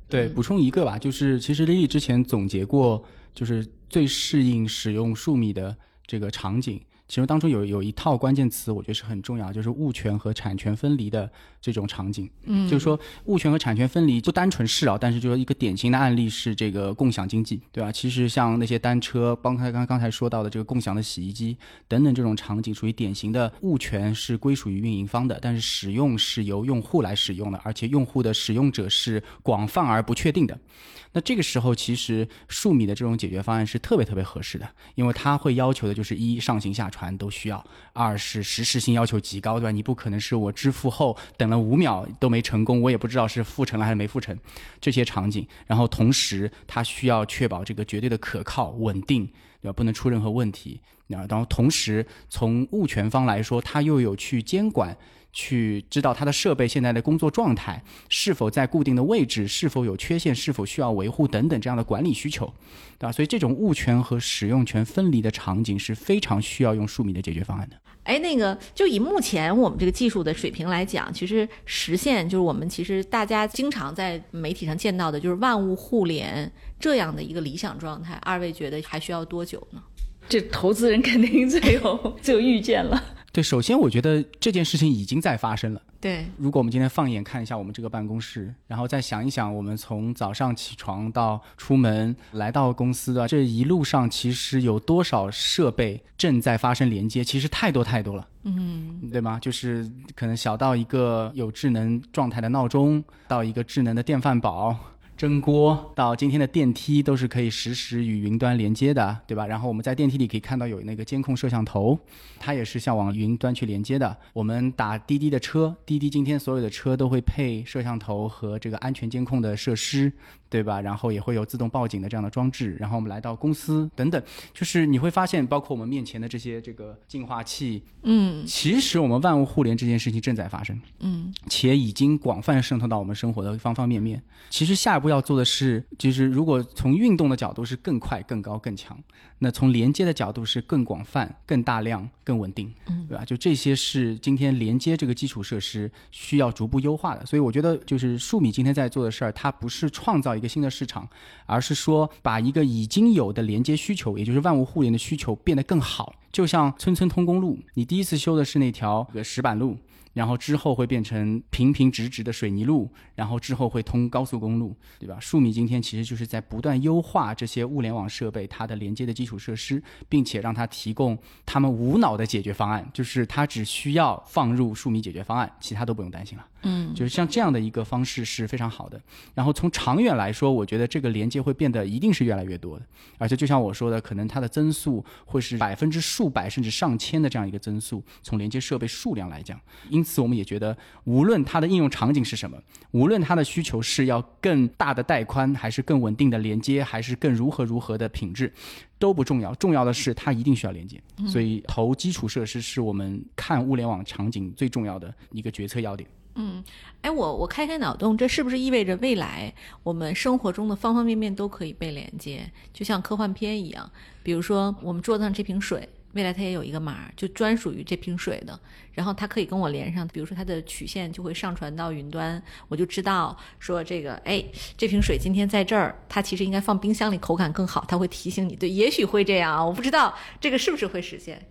对，补充一个吧，就是其实 Lily 之前总结过，就是最适应使用数米的这个场景。其中当中有有一套关键词，我觉得是很重要，就是物权和产权分离的这种场景。嗯，就是说物权和产权分离不单纯是啊，但是就是一个典型的案例是这个共享经济，对吧？其实像那些单车，刚才刚刚才说到的这个共享的洗衣机等等这种场景，属于典型的物权是归属于运营方的，但是使用是由用户来使用的，而且用户的使用者是广泛而不确定的。那这个时候，其实数米的这种解决方案是特别特别合适的，因为它会要求的就是一上行下传都需要，二是实时性要求极高，对吧？你不可能是我支付后等了五秒都没成功，我也不知道是付成了还是没付成，这些场景。然后同时，它需要确保这个绝对的可靠、稳定，对吧？不能出任何问题。然后同时，从物权方来说，它又有去监管。去知道它的设备现在的工作状态是否在固定的位置，是否有缺陷，是否需要维护等等这样的管理需求，对吧？所以这种物权和使用权分离的场景是非常需要用数米的解决方案的。哎，那个就以目前我们这个技术的水平来讲，其实实现就是我们其实大家经常在媒体上见到的，就是万物互联这样的一个理想状态。二位觉得还需要多久呢？这投资人肯定最有最有预见了。对，首先我觉得这件事情已经在发生了。对，如果我们今天放眼看一下我们这个办公室，然后再想一想，我们从早上起床到出门来到公司的这一路上，其实有多少设备正在发生连接？其实太多太多了。嗯，对吗？就是可能小到一个有智能状态的闹钟，到一个智能的电饭煲。蒸锅到今天的电梯都是可以实时与云端连接的，对吧？然后我们在电梯里可以看到有那个监控摄像头，它也是向往云端去连接的。我们打滴滴的车，滴滴今天所有的车都会配摄像头和这个安全监控的设施。对吧？然后也会有自动报警的这样的装置。然后我们来到公司等等，就是你会发现，包括我们面前的这些这个净化器，嗯，其实我们万物互联这件事情正在发生，嗯，且已经广泛渗透到我们生活的方方面面。其实下一步。要做的是，就是如果从运动的角度是更快、更高、更强，那从连接的角度是更广泛、更大量、更稳定，嗯，对吧？就这些是今天连接这个基础设施需要逐步优化的。所以我觉得，就是数米今天在做的事儿，它不是创造一个新的市场，而是说把一个已经有的连接需求，也就是万物互联的需求变得更好。就像村村通公路，你第一次修的是那条石板路。然后之后会变成平平直直的水泥路，然后之后会通高速公路，对吧？数米今天其实就是在不断优化这些物联网设备它的连接的基础设施，并且让它提供他们无脑的解决方案，就是它只需要放入数米解决方案，其他都不用担心了。嗯，就是像这样的一个方式是非常好的。然后从长远来说，我觉得这个连接会变得一定是越来越多的，而且就像我说的，可能它的增速会是百分之数百甚至上千的这样一个增速。从连接设备数量来讲，因此我们也觉得，无论它的应用场景是什么，无论它的需求是要更大的带宽，还是更稳定的连接，还是更如何如何的品质，都不重要。重要的是它一定需要连接。所以投基础设施是我们看物联网场景最重要的一个决策要点。嗯，哎，我我开开脑洞，这是不是意味着未来我们生活中的方方面面都可以被连接，就像科幻片一样？比如说我们桌子上这瓶水，未来它也有一个码，就专属于这瓶水的，然后它可以跟我连上，比如说它的曲线就会上传到云端，我就知道说这个，哎，这瓶水今天在这儿，它其实应该放冰箱里，口感更好，它会提醒你。对，也许会这样啊，我不知道这个是不是会实现。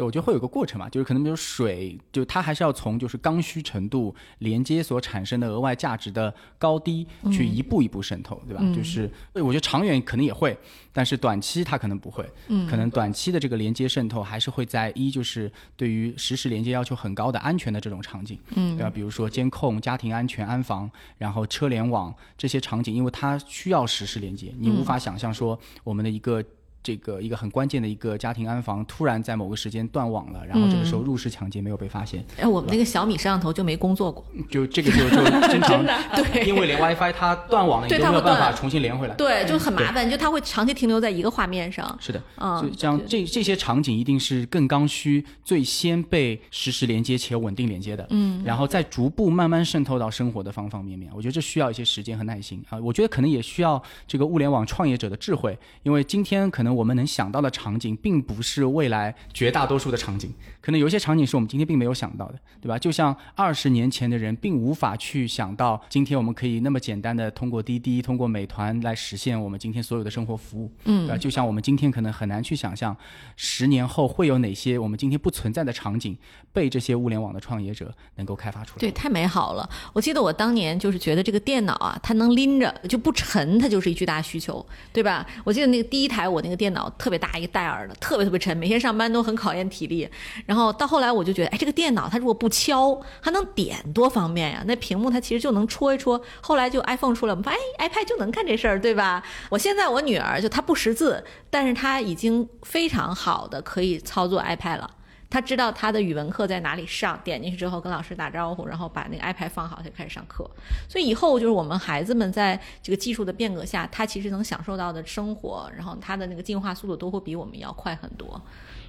对，我觉得会有个过程嘛，就是可能比如水，就它还是要从就是刚需程度连接所产生的额外价值的高低去一步一步渗透，对吧？就是我觉得长远可能也会，但是短期它可能不会，嗯，可能短期的这个连接渗透还是会在一就是对于实时连接要求很高的安全的这种场景，嗯，对吧？比如说监控、家庭安全、安防，然后车联网这些场景，因为它需要实时连接，你无法想象说我们的一个。这个一个很关键的一个家庭安防突然在某个时间断网了，然后这个时候入室抢劫没有被发现。哎，我们那个小米摄像头就没工作过，就这个就就经常 对，因为连 WiFi 它断网了，你都没有办法重新连回来。对，就很麻烦，就它会长期停留在一个画面上。是的，嗯，这样这这些场景一定是更刚需、最先被实时连接且稳定连接的。嗯，然后再逐步慢慢渗透到生活的方方面面。我觉得这需要一些时间和耐心啊。我觉得可能也需要这个物联网创业者的智慧，因为今天可能我们能想到的。场景并不是未来绝大多数的场景，可能有一些场景是我们今天并没有想到的，对吧？就像二十年前的人并无法去想到，今天我们可以那么简单的通过滴滴、通过美团来实现我们今天所有的生活服务，嗯，对吧？就像我们今天可能很难去想象，十年后会有哪些我们今天不存在的场景被这些物联网的创业者能够开发出来。对，太美好了！我记得我当年就是觉得这个电脑啊，它能拎着就不沉，它就是一巨大需求，对吧？我记得那个第一台我那个电脑特别大。一个戴尔的特别特别沉，每天上班都很考验体力。然后到后来我就觉得，哎，这个电脑它如果不敲，还能点多方便呀？那屏幕它其实就能戳一戳。后来就 iPhone 出来，我们发现，哎，iPad 就能干这事儿，对吧？我现在我女儿就她不识字，但是她已经非常好的可以操作 iPad 了。他知道他的语文课在哪里上，点进去之后跟老师打招呼，然后把那个 iPad 放好，他就开始上课。所以以后就是我们孩子们在这个技术的变革下，他其实能享受到的生活，然后他的那个进化速度都会比我们要快很多。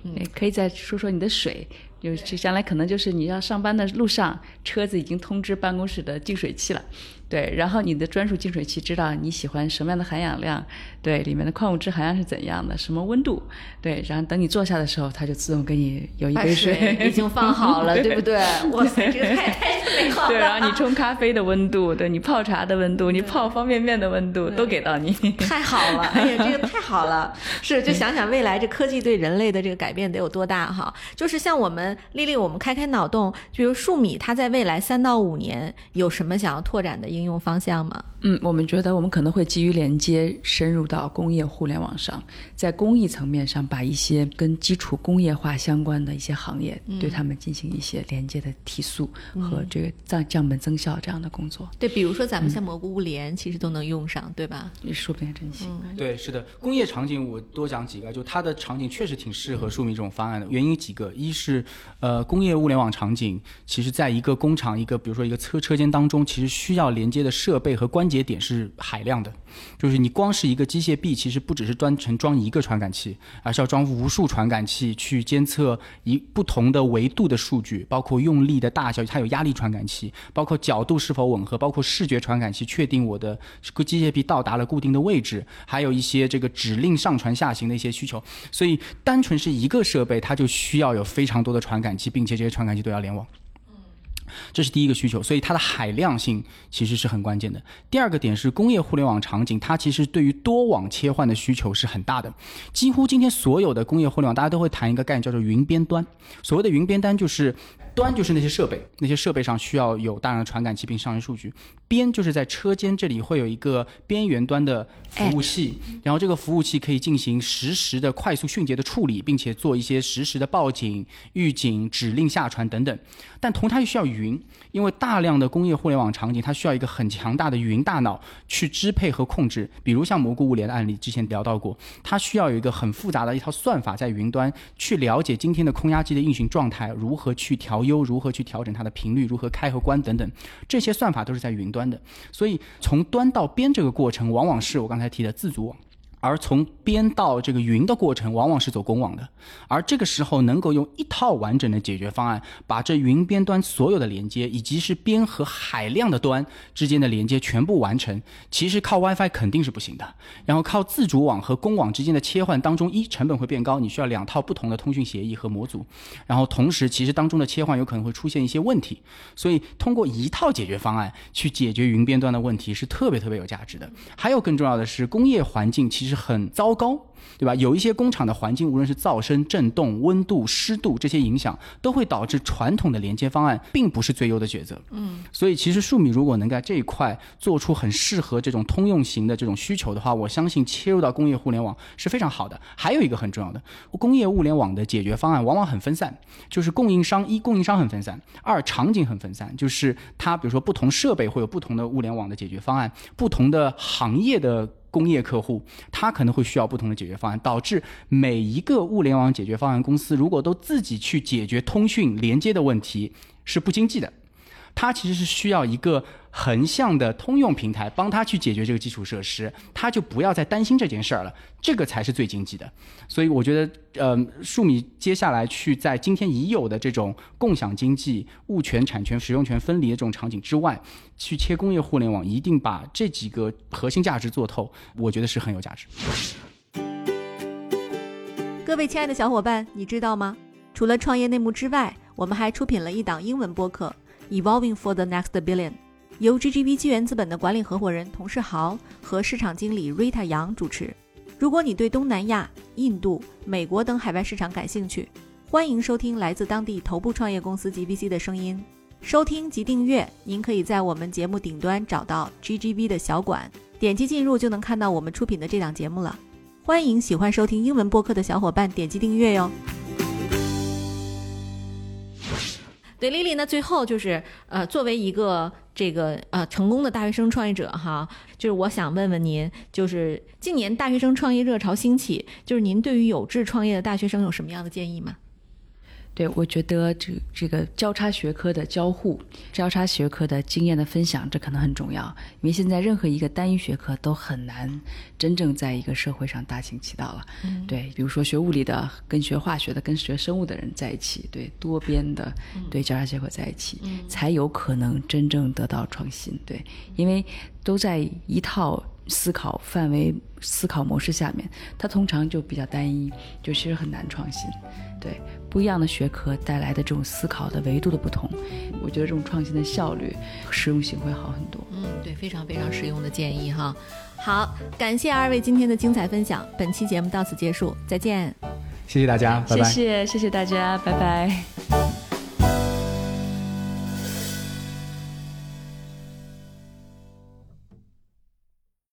嗯，可以再说说你的水，就将来可能就是你要上班的路上，车子已经通知办公室的净水器了。对，然后你的专属净水器知道你喜欢什么样的含氧量，对，里面的矿物质含量是怎样的，什么温度，对，然后等你坐下的时候，它就自动给你有一杯水，已经放好了，对不对？哇塞，这个太太美好了。对，然后你冲咖啡的温度，对你泡茶的温度，你泡方便面的温度都给到你，太好了，哎呀，这个太好了。是，就想想未来这科技对人类的这个改变得有多大哈。就是像我们丽丽，我们开开脑洞，比如数米，它在未来三到五年有什么想要拓展的应应用方向吗？嗯，我们觉得我们可能会基于连接深入到工业互联网上，在工艺层面上把一些跟基础工业化相关的一些行业，对他们进行一些连接的提速和这个降降本增效这样的工作。对，比如说咱们像蘑菇物联，其实都能用上，对吧？你说不定真行。对，是的，工业场景我多讲几个，就它的场景确实挺适合数米这种方案的。原因几个，一是呃工业物联网场景，其实在一个工厂一个比如说一个车车间当中，其实需要连接的设备和关节点是海量的，就是你光是一个机械臂，其实不只是专程装一个传感器，而是要装无数传感器去监测一不同的维度的数据，包括用力的大小，它有压力传感器，包括角度是否吻合，包括视觉传感器确定我的个机械臂到达了固定的位置，还有一些这个指令上传下行的一些需求。所以单纯是一个设备，它就需要有非常多的传感器，并且这些传感器都要联网。这是第一个需求，所以它的海量性其实是很关键的。第二个点是工业互联网场景，它其实对于多网切换的需求是很大的。几乎今天所有的工业互联网，大家都会谈一个概念叫做云边端。所谓的云边端就是端就是那些设备，那些设备上需要有大量的传感器并上传数据。边就是在车间这里会有一个边缘端的服务器，然后这个服务器可以进行实时的快速迅捷的处理，并且做一些实时的报警、预警、指令下传等等。但同它又需要云，云因为大量的工业互联网场景，它需要一个很强大的云大脑去支配和控制。比如像蘑菇物联的案例，之前聊到过，它需要有一个很复杂的一套算法在云端去了解今天的空压机的运行状态，如何去调优，如何去调整它的频率，如何开和关等等，这些算法都是在云端。的，所以从端到边这个过程，往往是我刚才提的自组网。而从边到这个云的过程，往往是走公网的。而这个时候，能够用一套完整的解决方案，把这云边端所有的连接，以及是边和海量的端之间的连接全部完成，其实靠 WiFi 肯定是不行的。然后靠自主网和公网之间的切换当中，一成本会变高，你需要两套不同的通讯协议和模组。然后同时，其实当中的切换有可能会出现一些问题。所以，通过一套解决方案去解决云边端的问题，是特别特别有价值的。还有更重要的是，工业环境其实。是很糟糕，对吧？有一些工厂的环境，无论是噪声、震动、温度、湿度这些影响，都会导致传统的连接方案并不是最优的选择。嗯，所以其实数米如果能在这一块做出很适合这种通用型的这种需求的话，我相信切入到工业互联网是非常好的。还有一个很重要的，工业物联网的解决方案往往很分散，就是供应商一供应商很分散，二场景很分散，就是它比如说不同设备会有不同的物联网的解决方案，不同的行业的。工业客户，他可能会需要不同的解决方案，导致每一个物联网解决方案公司如果都自己去解决通讯连接的问题，是不经济的。它其实是需要一个横向的通用平台帮他去解决这个基础设施，他就不要再担心这件事儿了，这个才是最经济的。所以我觉得，呃，数米接下来去在今天已有的这种共享经济、物权、产权、使用权分离的这种场景之外，去切工业互联网，一定把这几个核心价值做透，我觉得是很有价值。各位亲爱的小伙伴，你知道吗？除了创业内幕之外，我们还出品了一档英文播客。Evolving for the next billion，由 GGV 纪元资本的管理合伙人童世豪和市场经理 Rita 杨主持。如果你对东南亚、印度、美国等海外市场感兴趣，欢迎收听来自当地头部创业公司 GVC 的声音。收听及订阅，您可以在我们节目顶端找到 GGV 的小馆，点击进入就能看到我们出品的这档节目了。欢迎喜欢收听英文播客的小伙伴点击订阅哟。对丽丽那，最后就是呃，作为一个这个呃成功的大学生创业者哈，就是我想问问您，就是近年大学生创业热潮兴起，就是您对于有志创业的大学生有什么样的建议吗？对，我觉得这这个交叉学科的交互、交叉学科的经验的分享，这可能很重要。因为现在任何一个单一学科都很难真正在一个社会上大行其道了。对，比如说学物理的跟学化学的跟学生物的人在一起，对多边的对交叉学科在一起，才有可能真正得到创新。对，因为都在一套。思考范围、思考模式下面，它通常就比较单一，就其实很难创新。对不一样的学科带来的这种思考的维度的不同，我觉得这种创新的效率、实用性会好很多。嗯，对，非常非常实用的建议哈。好，感谢二位今天的精彩分享，本期节目到此结束，再见。谢谢大家，拜拜。谢谢，谢谢大家，拜拜。